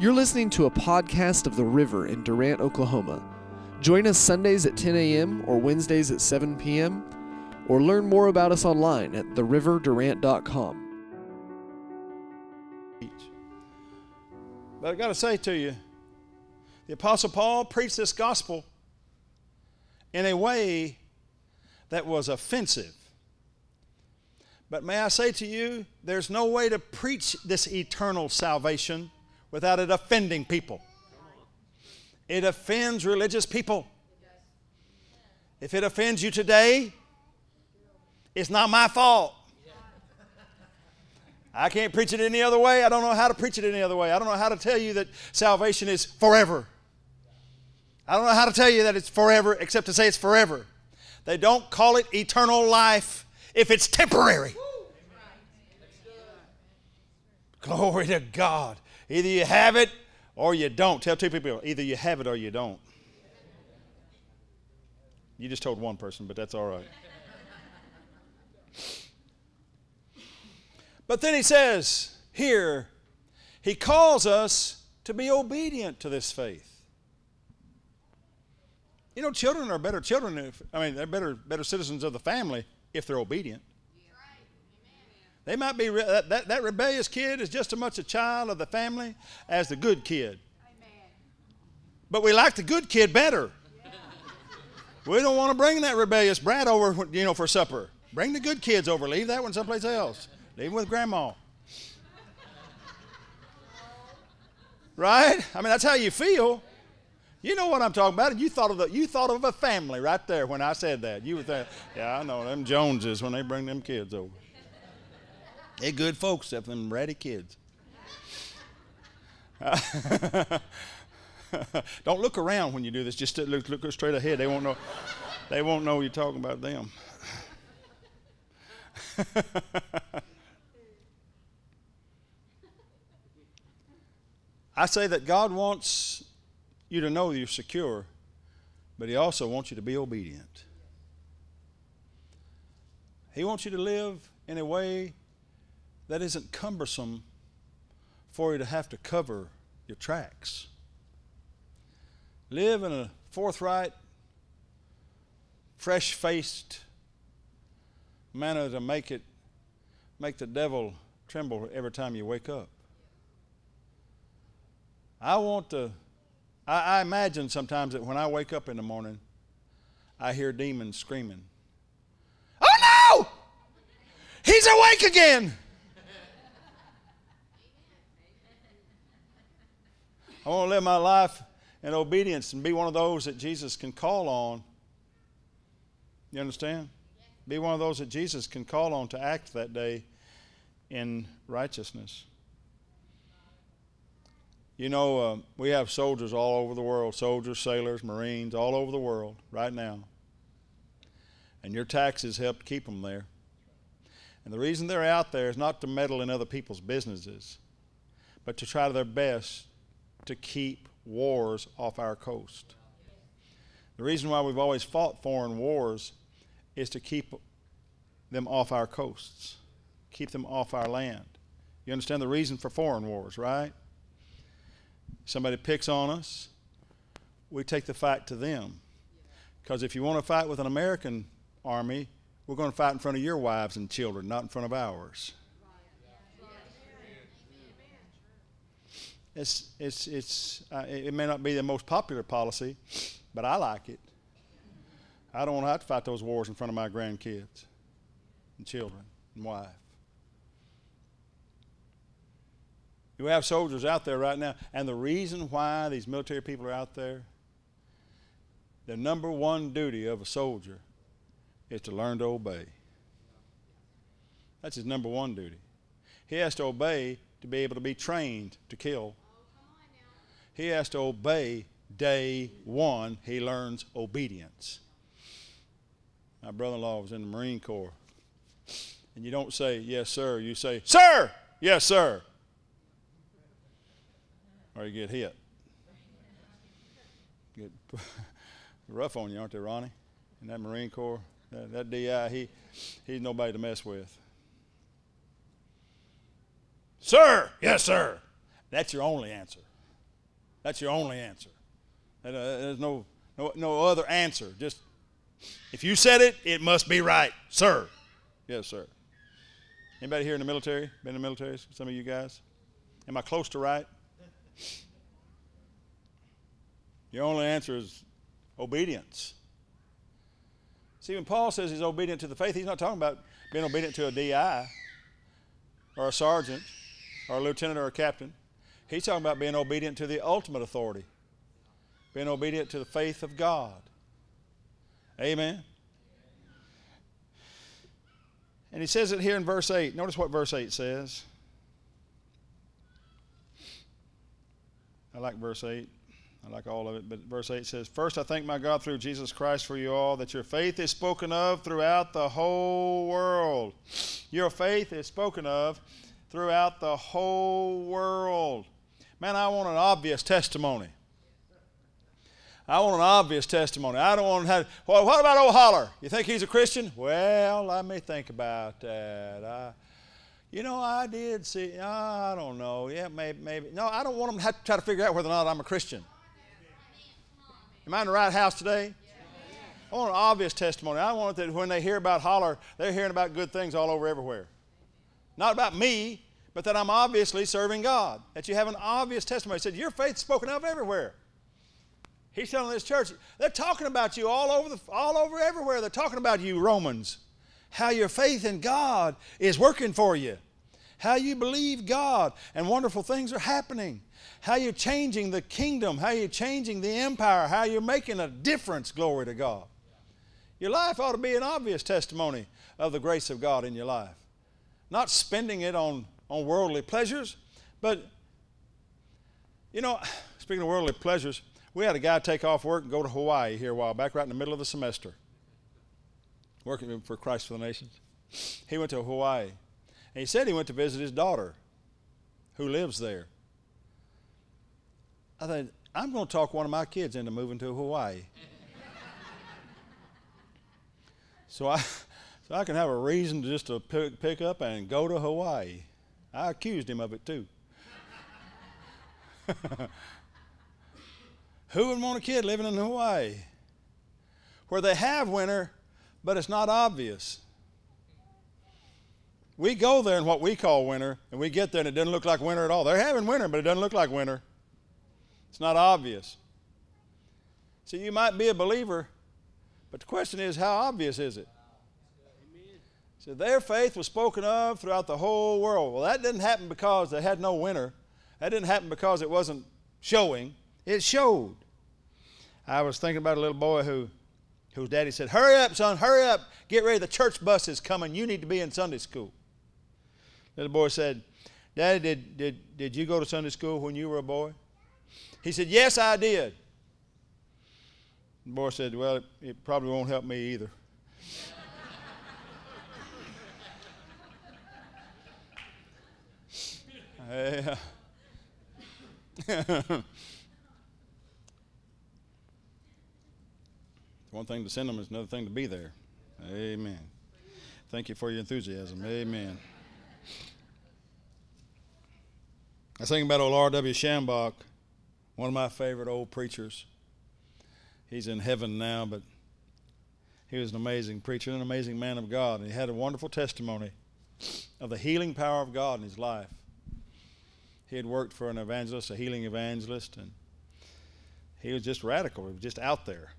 You're listening to a podcast of The River in Durant, Oklahoma. Join us Sundays at 10 a.m. or Wednesdays at 7 p.m. or learn more about us online at theriverdurant.com. But I got to say to you, the Apostle Paul preached this gospel in a way that was offensive. But may I say to you, there's no way to preach this eternal salvation without it offending people. It offends religious people. If it offends you today, it's not my fault. I can't preach it any other way. I don't know how to preach it any other way. I don't know how to tell you that salvation is forever. I don't know how to tell you that it's forever except to say it's forever. They don't call it eternal life if it's temporary. Glory to God. Either you have it or you don't. Tell two people either you have it or you don't. You just told one person, but that's all right. But then he says here, he calls us to be obedient to this faith. You know, children are better children if, I mean, they're better, better citizens of the family if they're obedient. They might be, re- that, that, that rebellious kid is just as much a child of the family as the good kid. But we like the good kid better. We don't want to bring that rebellious brat over, you know, for supper. Bring the good kids over. Leave that one someplace else. Leave him with grandma. Right? I mean, that's how you feel. You know what I'm talking about. You thought of the, you thought of a family right there when I said that. You were thinking, Yeah, I know them Joneses when they bring them kids over. They're good folks, except them ratty kids. Don't look around when you do this. Just look, look straight ahead. They won't know. They won't know you're talking about them. I say that God wants you to know you're secure, but He also wants you to be obedient. He wants you to live in a way that isn't cumbersome for you to have to cover your tracks. Live in a forthright, fresh faced manner to make it make the devil tremble every time you wake up. I want to I, I imagine sometimes that when I wake up in the morning, I hear demons screaming, Oh no! He's awake again! I want to live my life in obedience and be one of those that Jesus can call on. You understand? Be one of those that Jesus can call on to act that day in righteousness. You know, uh, we have soldiers all over the world soldiers, sailors, Marines, all over the world right now. And your taxes help keep them there. And the reason they're out there is not to meddle in other people's businesses, but to try their best to keep wars off our coast. The reason why we've always fought foreign wars is to keep them off our coasts, keep them off our land. You understand the reason for foreign wars, right? Somebody picks on us, we take the fight to them. Because if you want to fight with an American army, we're going to fight in front of your wives and children, not in front of ours. It's, it's, it's, uh, it may not be the most popular policy, but I like it. I don't want to have to fight those wars in front of my grandkids and children and wife. You have soldiers out there right now, and the reason why these military people are out there, the number one duty of a soldier is to learn to obey. That's his number one duty. He has to obey to be able to be trained to kill. He has to obey day one. He learns obedience. My brother in law was in the Marine Corps. And you don't say, yes, sir. You say, sir, yes, sir. Or you get hit. Get rough on you, aren't they, Ronnie? In that Marine Corps. That, that DI, he, he's nobody to mess with. Sir, yes, sir. That's your only answer. That's your only answer. Uh, there's no, no, no other answer. Just if you said it, it must be right, sir. Yes, sir. Anybody here in the military? Been in the military? Some of you guys? Am I close to right? Your only answer is obedience. See, when Paul says he's obedient to the faith, he's not talking about being obedient to a DI or a sergeant or a lieutenant or a captain. He's talking about being obedient to the ultimate authority, being obedient to the faith of God. Amen. And he says it here in verse 8. Notice what verse 8 says. I like verse 8. I like all of it, but verse 8 says, First, I thank my God through Jesus Christ for you all that your faith is spoken of throughout the whole world. Your faith is spoken of throughout the whole world. Man, I want an obvious testimony. I want an obvious testimony. I don't want to have, well, what about old Holler? You think he's a Christian? Well, let me think about that. I, you know, I did see, I don't know. Yeah, maybe, maybe. No, I don't want them to have to try to figure out whether or not I'm a Christian. Am I in the right house today? I want an obvious testimony. I want that when they hear about Holler, they're hearing about good things all over everywhere. Not about me, but that I'm obviously serving God. That you have an obvious testimony. He said, Your faith's spoken of everywhere. He's telling this church, they're talking about you all over, the, all over everywhere. They're talking about you, Romans. How your faith in God is working for you. How you believe God and wonderful things are happening. How you're changing the kingdom. How you're changing the empire. How you're making a difference, glory to God. Your life ought to be an obvious testimony of the grace of God in your life. Not spending it on, on worldly pleasures, but, you know, speaking of worldly pleasures, we had a guy take off work and go to Hawaii here a while back, right in the middle of the semester, working for Christ for the Nations. He went to Hawaii. And he said he went to visit his daughter, who lives there. I thought, I'm going to talk one of my kids into moving to Hawaii. so I, so I can have a reason just to pick, pick up and go to Hawaii. I accused him of it too. Who would want a kid living in Hawaii? Where they have winter, but it's not obvious. We go there in what we call winter, and we get there and it doesn't look like winter at all. They're having winter, but it doesn't look like winter. It's not obvious. See, you might be a believer, but the question is, how obvious is it? So their faith was spoken of throughout the whole world. Well, that didn't happen because they had no winter. That didn't happen because it wasn't showing. It showed. I was thinking about a little boy who, whose daddy said, Hurry up, son, hurry up. Get ready. The church bus is coming. You need to be in Sunday school. Little boy said, Daddy, did, did, did you go to Sunday school when you were a boy? He said, Yes, I did. The boy said, Well, it, it probably won't help me either. Yeah. One thing to send them is another thing to be there. Amen. Thank you for your enthusiasm. Amen. I was thinking about old R.W. Schambach, one of my favorite old preachers. He's in heaven now, but he was an amazing preacher, an amazing man of God, and he had a wonderful testimony of the healing power of God in his life. He had worked for an evangelist, a healing evangelist, and he was just radical. He was just out there.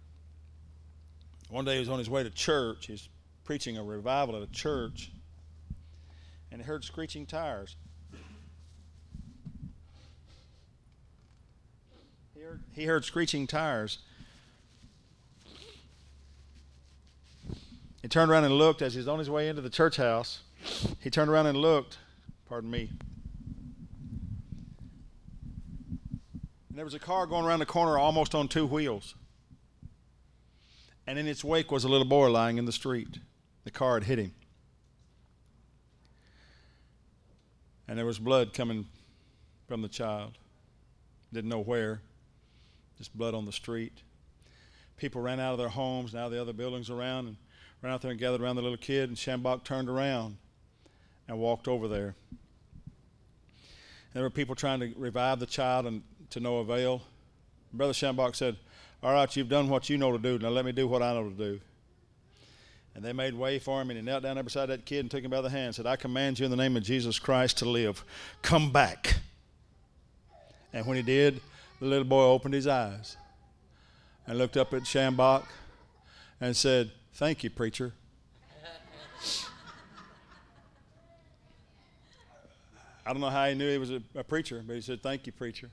One day he was on his way to church. He's preaching a revival at a church, and he heard screeching tires. He heard, he heard screeching tires. He turned around and looked as he was on his way into the church house. He turned around and looked. Pardon me. There was a car going around the corner almost on two wheels and in its wake was a little boy lying in the street. The car had hit him. And there was blood coming from the child. Didn't know where, just blood on the street. People ran out of their homes, now the other buildings around, and ran out there and gathered around the little kid. And Schambach turned around and walked over there. And there were people trying to revive the child, and to no avail. Brother Schambach said, All right, you've done what you know to do. Now let me do what I know to do. And they made way for him, and he knelt down beside that kid and took him by the hand and said, I command you in the name of Jesus Christ to live. Come back. And when he did, the little boy opened his eyes and looked up at Schambach and said, Thank you, preacher. I don't know how he knew he was a, a, preacher, but he said, Thank you, preacher.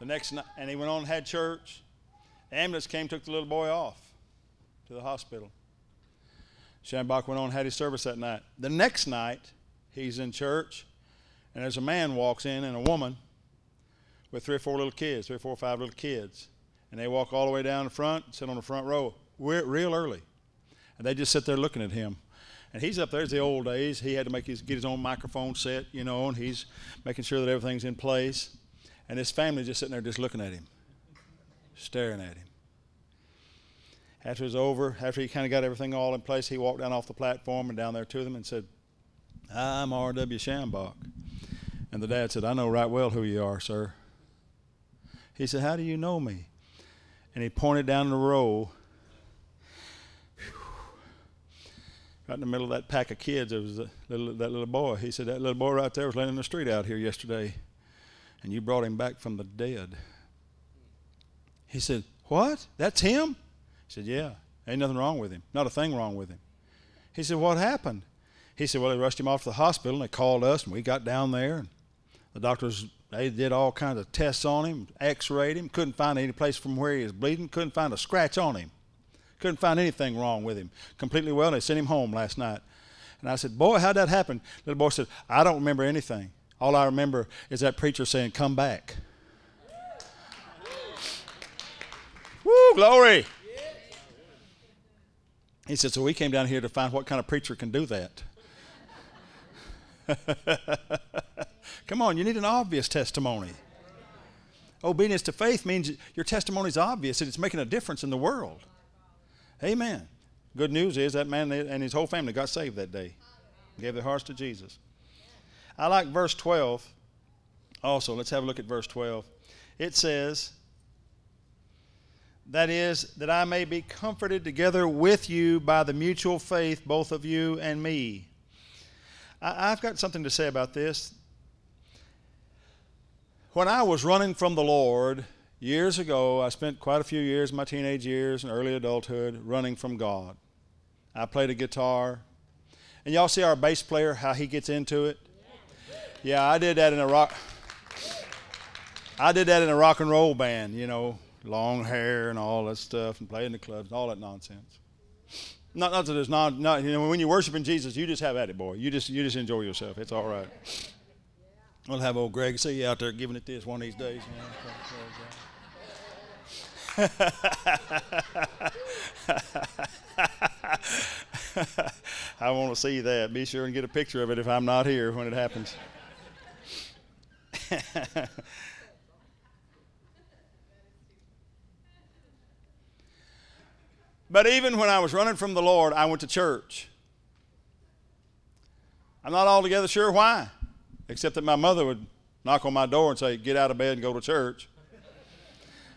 The next night, and he went on and had church. The ambulance came, took the little boy off to the hospital. Schambach went on and had his service that night. The next night, he's in church, and there's a man walks in and a woman with three or four little kids, three or four or five little kids. And they walk all the way down the front, sit on the front row, We're real early. And they just sit there looking at him. And he's up there, it's the old days. He had to make his, get his own microphone set, you know, and he's making sure that everything's in place. And his family just sitting there just looking at him, staring at him. After it was over, after he kind of got everything all in place, he walked down off the platform and down there to them and said, I'm R.W. Schambach. And the dad said, I know right well who you are, sir. He said, How do you know me? And he pointed down the row. Right in the middle of that pack of kids, there was little, that little boy. He said, That little boy right there was laying in the street out here yesterday, and you brought him back from the dead. He said, What? That's him? He said, Yeah. Ain't nothing wrong with him. Not a thing wrong with him. He said, What happened? He said, Well, they rushed him off to the hospital, and they called us, and we got down there, and the doctors they did all kinds of tests on him, x-rayed him, couldn't find any place from where he was bleeding, couldn't find a scratch on him. Couldn't find anything wrong with him. Completely well. They sent him home last night. And I said, Boy, how'd that happen? Little boy said, I don't remember anything. All I remember is that preacher saying, Come back. Woo, glory. He said, So we came down here to find what kind of preacher can do that. Come on, you need an obvious testimony. Obedience to faith means your testimony is obvious and it's making a difference in the world. Amen. Good news is that man and his whole family got saved that day, gave their hearts to Jesus. I like verse 12 also. Let's have a look at verse 12. It says, That is, that I may be comforted together with you by the mutual faith, both of you and me. I, have got something to say about this. When I was running from the Lord years ago, I spent quite a few years, my teenage years and early adulthood, running from God. I played a guitar. And y'all see our bass player, how he gets into it? Yeah, I did that in a rock. I did that in a rock and roll band, you know, long hair and all that stuff, and playing the clubs and all that nonsense. Not, not that there's not, not, you know, when you're worshiping Jesus, you just have at it, boy. You just, you just enjoy yourself. It's all right. We'll have old Greg see you out there giving it this one of these days. I want to see that. Be sure and get a picture of it if I'm not here when it happens. but even when I was running from the Lord, I went to church. I'm not altogether sure why except that my mother would knock on my door and say, Get out of bed and go to church.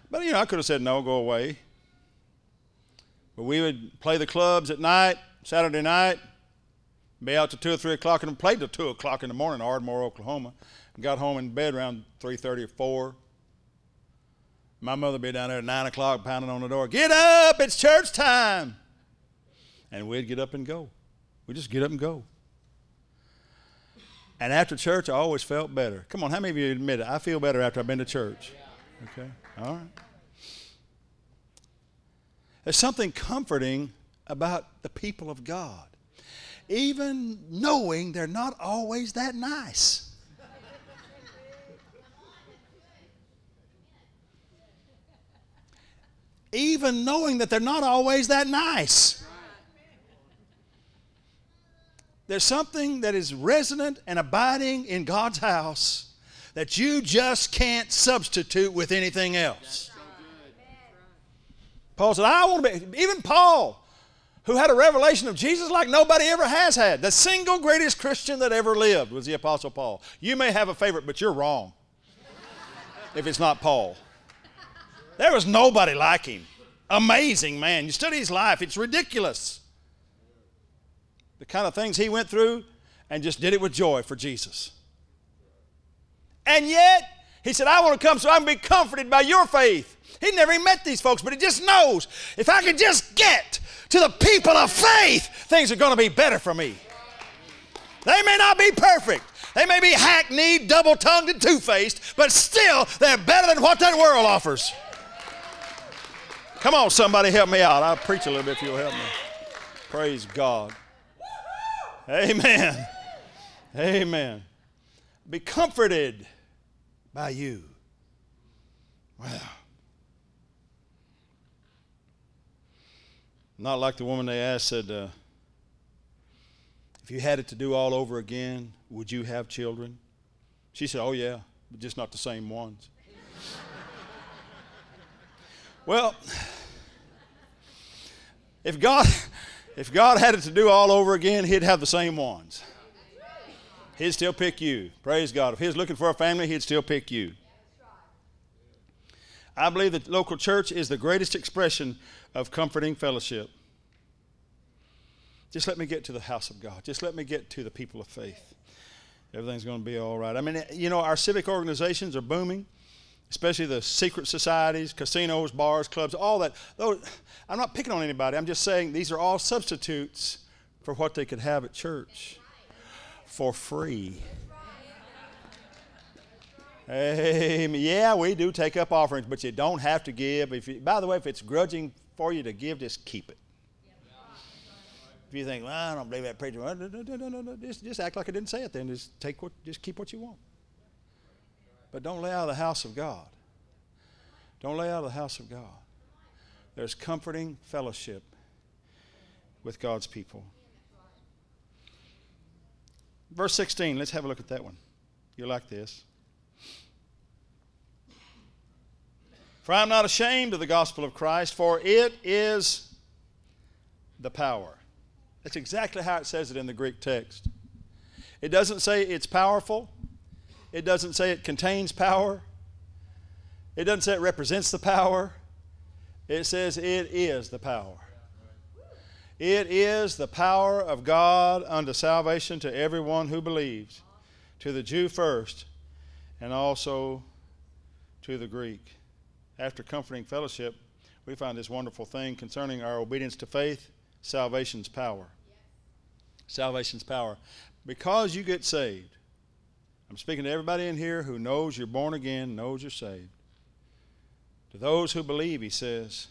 But, you know, I could have said, No, go away. But we would play the clubs at night, Saturday night, be out to 2 or 3 o'clock, and play till 2 o'clock in the morning in Ardmore, Oklahoma. Got home in bed around 3.30 or 4. My mother be down there at 9 o'clock pounding on the door, Get up, it's church time. And we'd get up and go. We'd just get up and go. And after church, I always felt better. Come on, how many of you admit it? I feel better after I've been to church. Okay, all right. There's something comforting about the people of God, even knowing they're not always that nice. Even knowing that they're not always that nice. There's something that is resident and abiding in God's house that you just can't substitute with anything else. Paul said, I want to be, even Paul, who had a revelation of Jesus like nobody ever has had, the single greatest Christian that ever lived was the Apostle Paul. You may have a favorite, but you're wrong. if it's not Paul. There was nobody like him. Amazing man. You study his life, it's ridiculous. The kind of things he went through and just did it with joy for Jesus. And yet, he said, I want to come so I can be comforted by your faith. He never even met these folks, but he just knows if I can just get to the people of faith, things are going to be better for me. They may not be perfect. They may be hackneyed, double tongued, and two faced, but still, they're better than what that world offers. Come on, somebody help me out. I'll preach a little bit if you'll help me. Praise God. Amen. Amen. Be comforted by you. Wow. Not like the woman they asked said, uh, if you had it to do all over again, would you have children? She said, Oh, yeah, but just not the same ones. well, if God, if God had it to do all over again, He'd have the same ones. He'd still pick you. Praise God. If He's looking for a family, He'd still pick you. I believe that local church is the greatest expression of comforting fellowship. Just let me get to the house of God. Just let me get to the people of faith. Everything's going to be all right. I mean, you know, our civic organizations are booming, especially the secret societies, casinos, bars, clubs, all that. Though, I'm not picking on anybody. I'm just saying these are all substitutes for what they could have at church for free. Amen. Yeah, we do take up offerings, but you don't have to give. If you, by the way, if it's grudging for you to give, just keep it. If you think, well, I don't believe that preacher, just, just act like I didn't say it then. Just take what, just keep what you want. But don't lay out of the house of God. Don't lay out of the house of God. There's comforting fellowship with God's people. Verse 16, let's have a look at that one. You like this. For I am not ashamed of the gospel of Christ, for it is the power that's exactly how it says it in the Greek text. It doesn't say it's powerful, it doesn't say it contains power, it doesn't say it represents the power. It says it is the power. It is the power of God unto salvation to everyone who believes, to the Jew first, and also to the Greek. After comforting fellowship, we find this wonderful thing concerning our obedience to faith salvation's power. Salvation's power. Because you get saved, I'm speaking to everybody in here who knows you're born again, knows you're saved. To those who believe, he says,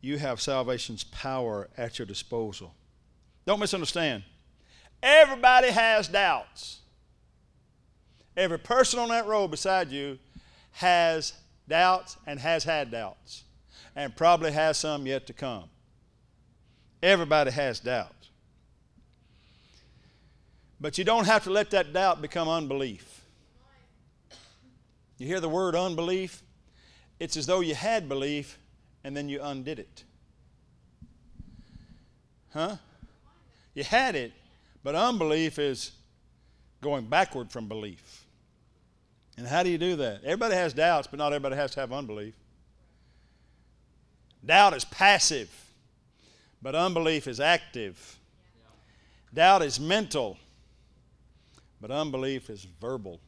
you have salvation's power at your disposal. Don't misunderstand. Everybody has doubts. Every person on that road beside you has doubts and has had doubts, and probably has some yet to come. Everybody has doubt. But you don't have to let that doubt become unbelief. You hear the word unbelief? It's as though you had belief and then you undid it. Huh? You had it, but unbelief is going backward from belief. And how do you do that? Everybody has doubts, but not everybody has to have unbelief. Doubt is passive. But unbelief is active. Doubt is mental, but unbelief is verbal.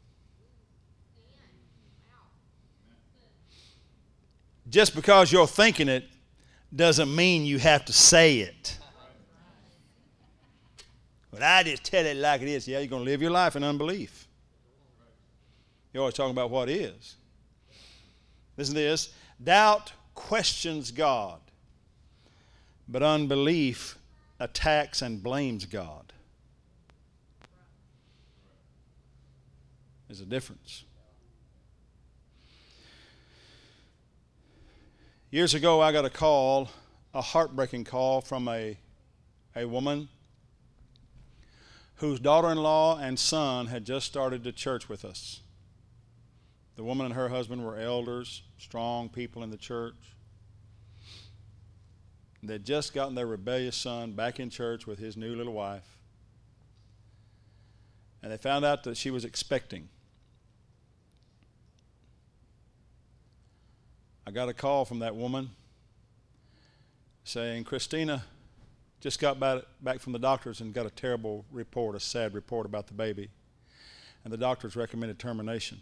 Just because you're thinking it doesn't mean you have to say it. But I just tell it like it is. Yeah, you're going to live your life in unbelief. You're always talking about what is. Listen to this doubt questions God but unbelief attacks and blames God. There's a difference. Years ago, I got a call, a heartbreaking call from a, a woman whose daughter in law and son had just started to church with us. The woman and her husband were elders, strong people in the church. They'd just gotten their rebellious son back in church with his new little wife. And they found out that she was expecting. I got a call from that woman saying, Christina just got back, from the doctors and got a terrible report, a sad report about the baby. And the doctors recommended termination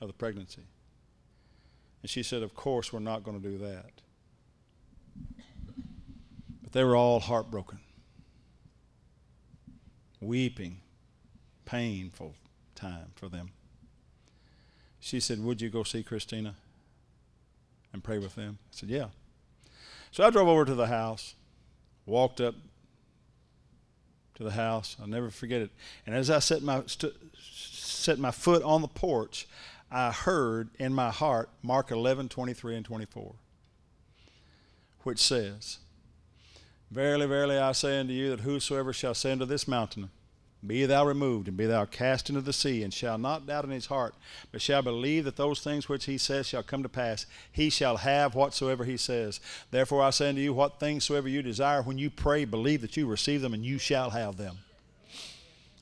of the pregnancy. And she said, Of course, we're not going to do that. But they were all heartbroken, weeping, painful time for them. She said, Would you go see Christina and pray with them? I said, Yeah. So I drove over to the house, walked up to the house. I'll never forget it. And as I set my, st- set my foot on the porch, I heard in my heart Mark 11, 23 and 24, which says, Verily, verily, I say unto you that whosoever shall say unto this mountain, be thou removed, and be thou cast into the sea, and shall not doubt in his heart, but shall believe that those things which he says shall come to pass. He shall have whatsoever he says. Therefore I say unto you, what things soever you desire, when you pray, believe that you receive them, and you shall have them.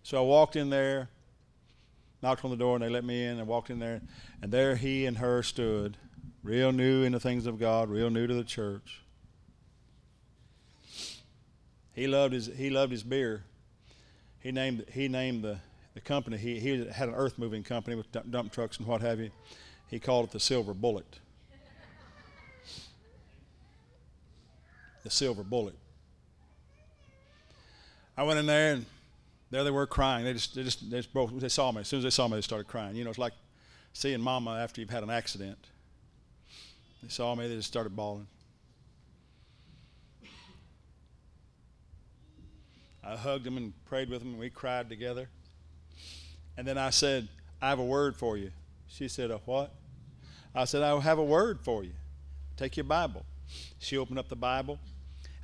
So I walked in there, knocked on the door, and they let me in. I walked in there, and there he and her stood, real new in the things of God, real new to the church. He loved his, he loved his beer he named he named the, the company. He, he had an earth moving company with dump, dump trucks and what have you. He called it the Silver Bullet. The Silver Bullet. I went in there and there they were crying. They just they just they just broke. They saw me as soon as they saw me. They started crying. You know, it's like seeing Mama after you've had an accident. They saw me. They just started bawling. I hugged him and prayed with him, and we cried together. And then I said, I have a word for you. She said, A what? I said, I have a word for you. Take your Bible. She opened up the Bible,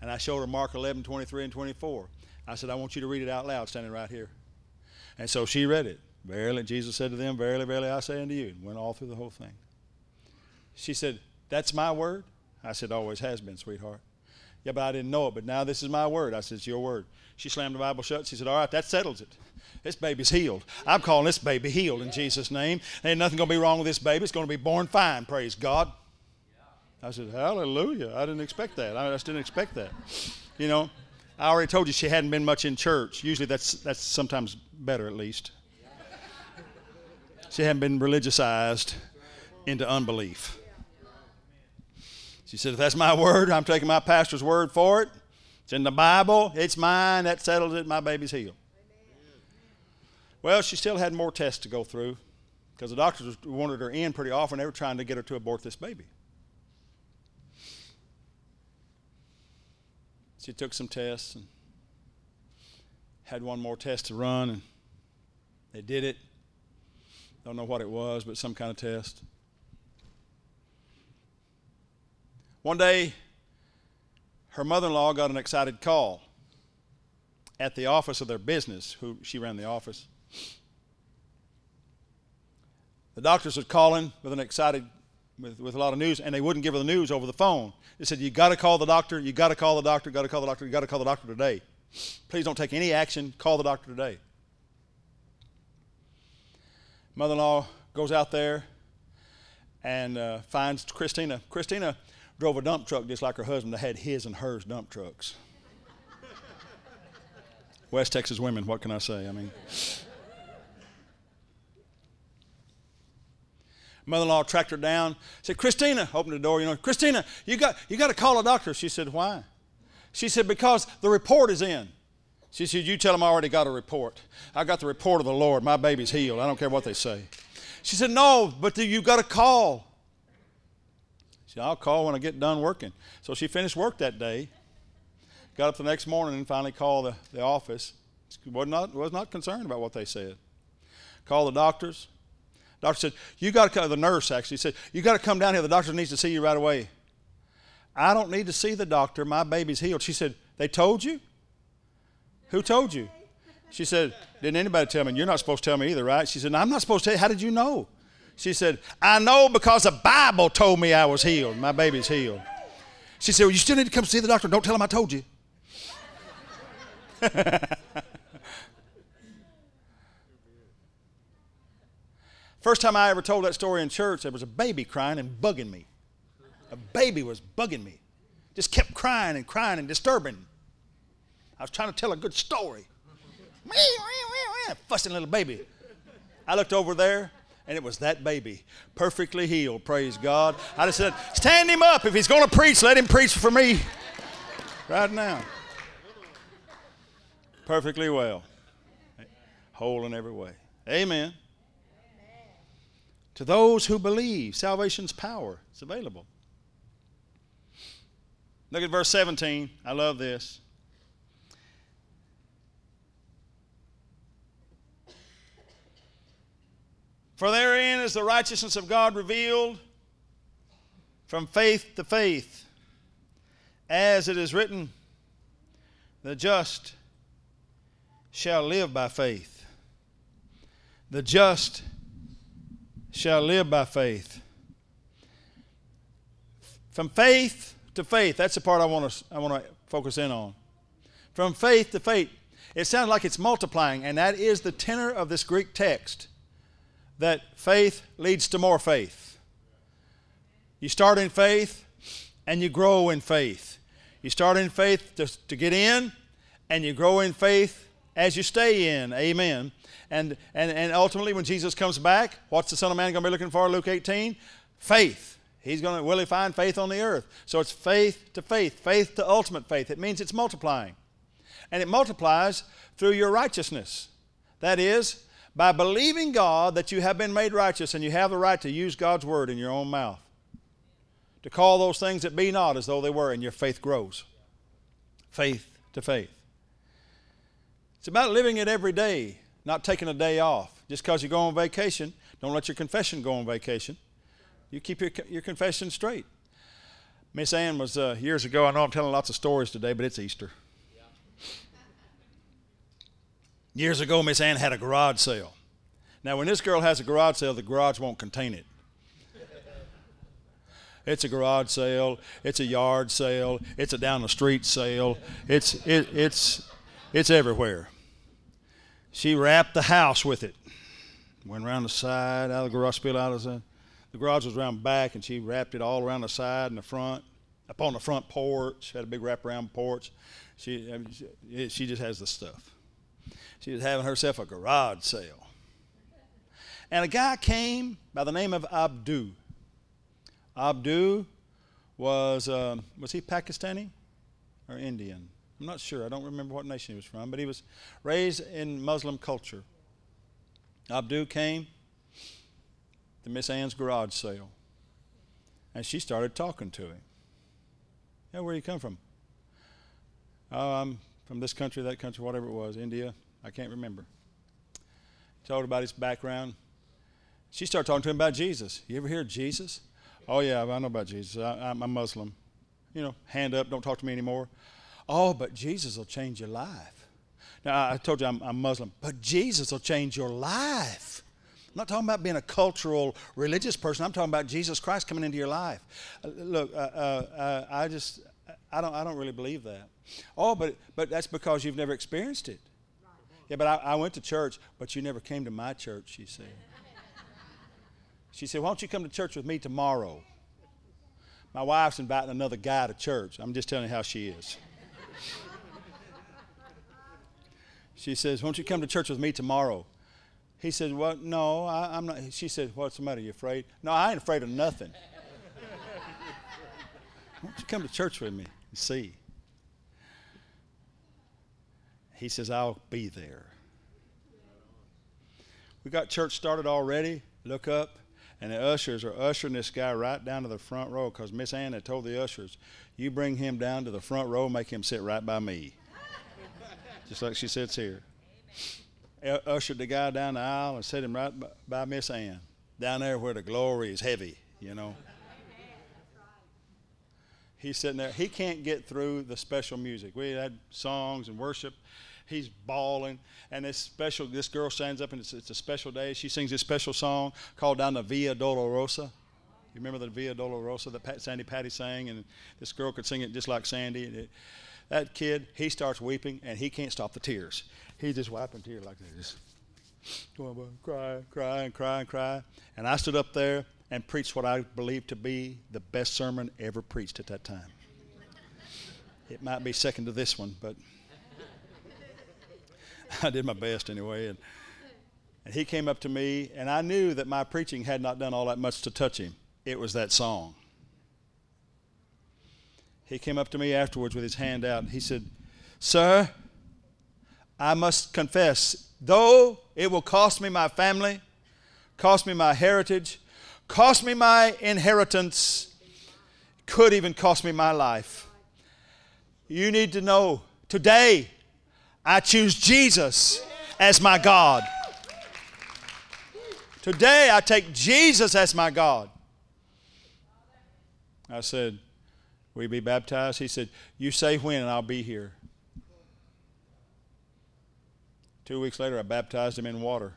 and I showed her Mark 11, 23, and 24. I said, I want you to read it out loud, standing right here. And so she read it. Verily, Jesus said to them, Verily, verily, I say unto you, and went all through the whole thing. She said, That's my word? I said, Always has been, sweetheart. Yeah, but I didn't know it, but now this is my word. I said, It's your word. She slammed the Bible shut. She said, All right, that settles it. This baby's healed. I'm calling this baby healed in Jesus' name. Ain't nothing going to be wrong with this baby. It's going to be born fine, praise God. I said, Hallelujah. I didn't expect that. I just didn't expect that. You know, I already told you she hadn't been much in church. Usually that's, that's sometimes better, at least. She hadn't been religiousized into unbelief. She said, If that's my word, I'm taking my pastor's word for it. It's in the Bible. It's mine. That settles it. My baby's healed. Well, she still had more tests to go through because the doctors wanted her in pretty often. They were trying to get her to abort this baby. She took some tests and had one more test to run, and they did it. Don't know what it was, but some kind of test. One day, her mother in law got an excited call at the office of their business, who she ran the office. The doctors was calling with an excited, with, with a lot of news, and they wouldn't give her the news over the phone. They said, You got to call the doctor, you got to call the doctor, got to call the doctor, you got to call the doctor today. Please don't take any action, call the doctor today. Mother in law goes out there and uh, finds Christina. Christina drove a dump truck just like her husband that had his and hers dump trucks. West Texas women, what can I say? I mean, mother-in-law tracked her down. Said, "Christina, open the door. You know, Christina, you got you got to call a doctor." She said, "Why?" She said, "Because the report is in." She said, "You tell them I already got a report. I got the report of the Lord. My baby's healed. I don't care what they say." She said, "No, but you got to call." Said, I'll call when I get done working. So she finished work that day, got up the next morning and finally called the, the office. Was not, was not concerned about what they said. Called the doctors. Doctor said, You got to come, the nurse actually said, You got to come down here. The doctor needs to see you right away. I don't need to see the doctor. My baby's healed. She said, They told you? Who told you? She said, Didn't anybody tell me? You're not supposed to tell me either, right? She said, I'm not supposed to tell you. How did you know? She said, I know because the Bible told me I was healed. My baby's healed. She said, Well, you still need to come see the doctor. Don't tell him I told you. First time I ever told that story in church, there was a baby crying and bugging me. A baby was bugging me. Just kept crying and crying and disturbing. I was trying to tell a good story. Fussing little baby. I looked over there, and it was that baby, perfectly healed, praise God. I just said, Stand him up. If he's going to preach, let him preach for me right now. Perfectly well, whole in every way. Amen. To those who believe, salvation's power is available. Look at verse 17. I love this. For therein is the righteousness of God revealed from faith to faith, as it is written, the just shall live by faith. The just shall live by faith. From faith to faith, that's the part I want to, I want to focus in on. From faith to faith. It sounds like it's multiplying, and that is the tenor of this Greek text that faith leads to more faith. You start in faith and you grow in faith. You start in faith to, to get in and you grow in faith as you stay in. Amen. And, and, and ultimately, when Jesus comes back, what's the Son of Man going to be looking for? Luke 18? Faith. He's going to, will he find faith on the earth? So it's faith to faith, faith to ultimate faith. It means it's multiplying. And it multiplies through your righteousness. That is, by believing God that you have been made righteous and you have the right to use God's word in your own mouth. To call those things that be not as though they were, and your faith grows. Faith to faith. It's about living it every day, not taking a day off. Just because you go on vacation, don't let your confession go on vacation. You keep your, your confession straight. Miss Ann was uh, years ago, I know I'm telling lots of stories today, but it's Easter. Years ago, Miss Ann had a garage sale. Now, when this girl has a garage sale, the garage won't contain it. It's a garage sale. It's a yard sale. It's a down the street sale. It's it, it's it's everywhere. She wrapped the house with it. Went around the side, out of the garage, spill out of the. The garage was around back, and she wrapped it all around the side and the front. Up on the front porch, had a big wraparound porch. She she just has the stuff. She was having herself a garage sale. And a guy came by the name of Abdu. Abdu was, uh, was he Pakistani or Indian? I'm not sure. I don't remember what nation he was from, but he was raised in Muslim culture. Abdu came to Miss Ann's garage sale, and she started talking to him. Yeah, where you come from? Oh, I'm from this country, that country, whatever it was, India. I can't remember. Told about his background. She started talking to him about Jesus. You ever hear of Jesus? Oh, yeah, I know about Jesus. I, am a Muslim. You know, hand up, don't talk to me anymore. Oh, but Jesus will change your life. Now, I told you I'm, I'm Muslim, but Jesus will change your life. I'm not talking about being a cultural, religious person. I'm talking about Jesus Christ coming into your life. Uh, look, uh, uh, uh I just, I don't, I don't really believe that. Oh, but, but that's because you've never experienced it. Yeah, but I, I went to church, but you never came to my church, she said. She said, Why don't you come to church with me tomorrow? My wife's inviting another guy to church. I'm just telling you how she is. she says, Won't you come to church with me tomorrow? He said, Well, no, I, am not. She said, What's the matter? You afraid? No, I ain't afraid of nothing. Won't you come to church with me and see? He says, I'll be there. We got church started already. Look up. And the ushers are ushering this guy right down to the front row because Miss Ann had told the ushers, You bring him down to the front row, make him sit right by me. Just like she sits here. Amen. Ushered the guy down the aisle and set him right by, by Miss Ann, down there where the glory is heavy, you know. He's sitting there. He can't get through the special music. We had songs and worship. He's bawling, and this special. This girl stands up, and it's, it's a special day. She sings this special song called "Down the Via Dolorosa." You remember the Via Dolorosa that Pat, Sandi Patty sang, and this girl could sing it just like Sandi. It, that kid, he starts weeping, and he can't stop the tears. He's just wiping tears like this. Cry, cry, and cry, and cry. And I stood up there, and preached what I believe to be the best sermon ever preached at that time. It might be second to this one, but I did my best anyway. And, and he came up to me, and I knew that my preaching had not done all that much to touch him. It was that song. He came up to me afterwards with his hand out, and he said, Sir, I must confess, though it will cost me my family, cost me my heritage, cost me my inheritance, could even cost me my life. You need to know today I choose Jesus as my God. Today I take Jesus as my God. I said, Will you be baptized? He said, You say when, and I'll be here. Two weeks later, I baptized him in water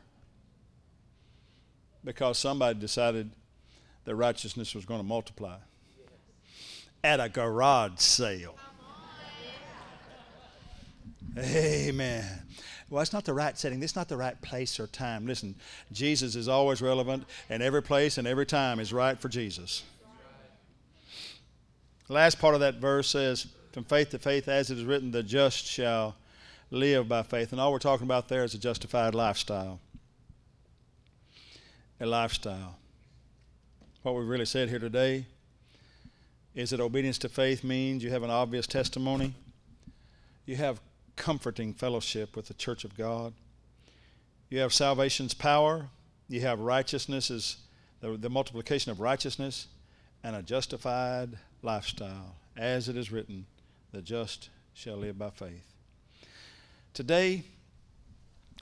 because somebody decided that righteousness was going to multiply at a garage sale. Amen. Well, it's not the right setting. This is not the right place or time. Listen, Jesus is always relevant, and every place and every time is right for Jesus. The last part of that verse says, From faith to faith, as it is written, the just shall live by faith. And all we're talking about there is a justified lifestyle. A lifestyle. What we really said here today is that obedience to faith means you have an obvious testimony, you have comforting fellowship with the church of God. You have salvation's power. You have righteousness as the, the multiplication of righteousness and a justified lifestyle. As it is written, the just shall live by faith. Today,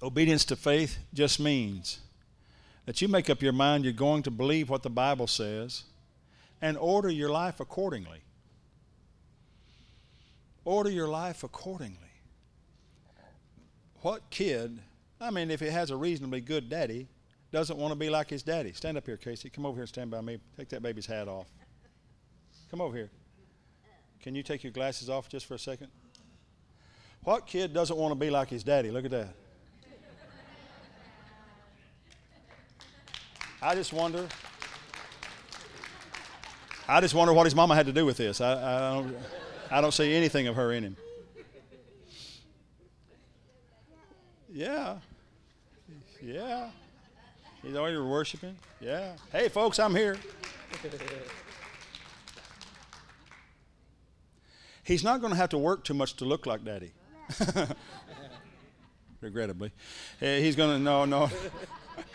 obedience to faith just means that you make up your mind you're going to believe what the Bible says and order your life accordingly. Order your life accordingly what kid, I mean, if he has a reasonably good daddy, doesn't want to be like his daddy? Stand up here, Casey. Come over here and stand by me. Take that baby's hat off. Come over here. Can you take your glasses off just for a second? What kid doesn't want to be like his daddy? Look at that. I just wonder. I just wonder what his mama had to do with this. I, I, don't, I don't see anything of her in him. Yeah. Yeah. He's already worshiping. Yeah. Hey, folks, I'm here. He's not going to have to work too much to look like daddy. Regrettably. He's going to, no, no.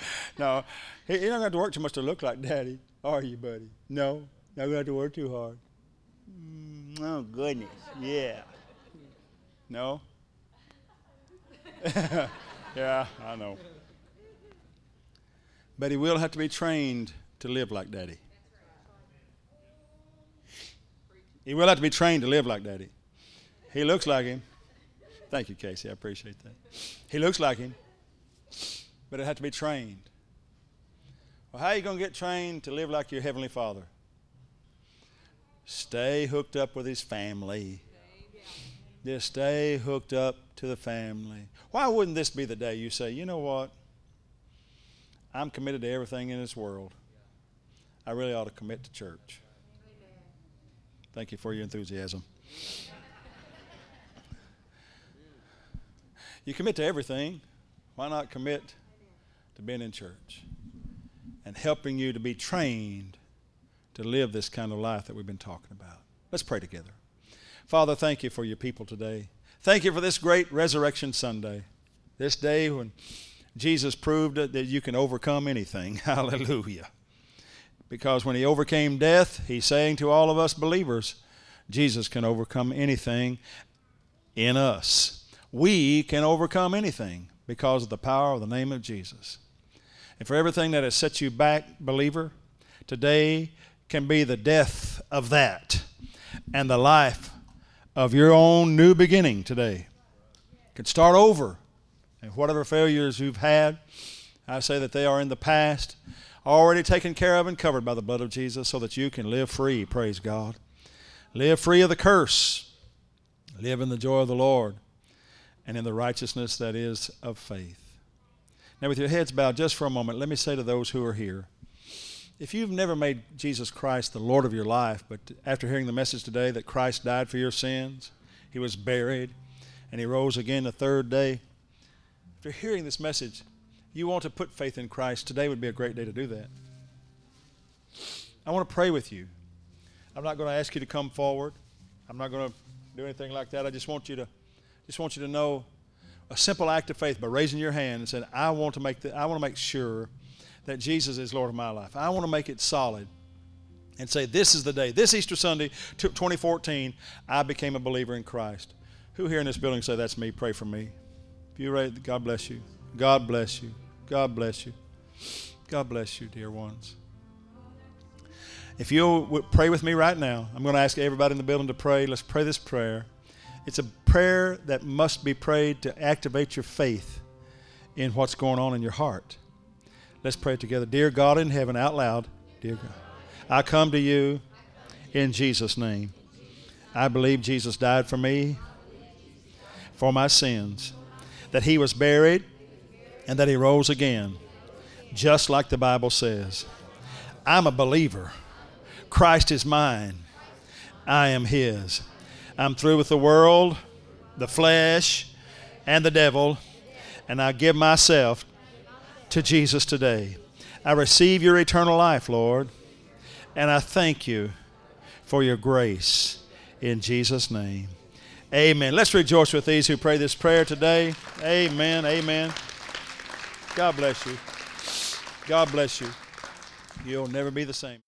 no. Not going to have to work too much to look like daddy, are you, buddy? No. Not going to have to work too hard. Mm, oh, goodness. Yeah. No? yeah, I know. But he will have to be trained to live like daddy. He will have to be trained to live like daddy. He looks like him. Thank you, Casey. I appreciate that. He looks like him, but it had to be trained. Well, how are you going to get trained to live like your Heavenly Father? Stay hooked up with His family. Just stay hooked up to the family. Why wouldn't this be the day you say, you know what? I'm committed to everything in this world. I really ought to commit to church. Thank you for your enthusiasm. You commit to everything. Why not commit to being in church and helping you to be trained to live this kind of life that we've been talking about? Let's pray together. Father, thank you for your people today. Thank you for this great Resurrection Sunday, this day when Jesus proved that you can overcome anything. Hallelujah. Because when he overcame death, he's saying to all of us believers, Jesus can overcome anything in us. We can overcome anything because of the power of the name of Jesus. And for everything that has set you back, believer, today can be the death of that and the life of your own new beginning today. You can start over. And whatever failures you've had, I say that they are in the past, already taken care of and covered by the blood of Jesus so that you can live free, praise God. Live free of the curse. Live in the joy of the Lord and in the righteousness that is of faith. Now, with your heads bowed just for a moment, let me say to those who are here if you've never made Jesus Christ the Lord of your life, but after hearing the message today that Christ died for your sins, he was buried, and he rose again the third day, after hearing this message, you want to put faith in Christ, today would be a great day to do that. I want to pray with you. I'm not going to ask you to come forward. I'm not going to do anything like that. I just want you to just want you to know a simple act of faith by raising your hand and saying, I want to make the, I want to make sure that Jesus is Lord of my life. I want to make it solid and say, This is the day, this Easter Sunday, 2014, I became a believer in Christ. Who here in this building say, That's me? Pray for me. If you ready, God bless you. God bless you. God bless you. God bless you, dear ones. If you'll pray with me right now, I'm going to ask everybody in the building to pray. Let's pray this prayer. It's a prayer that must be prayed to activate your faith in what's going on in your heart. Let's pray together. Dear God in heaven, out loud, dear God, I come to you in Jesus' name. I believe Jesus died for me, for my sins, that he was buried, and that he rose again, just like the Bible says. I'm a believer. Christ is mine. I am his. I'm through with the world, the flesh, and the devil, and I give myself to Jesus today. I receive your eternal life, Lord, and I thank you for your grace in Jesus' name. Amen. Let's rejoice with these who pray this prayer today. Amen. Amen. God bless you. God bless you. You'll never be the same.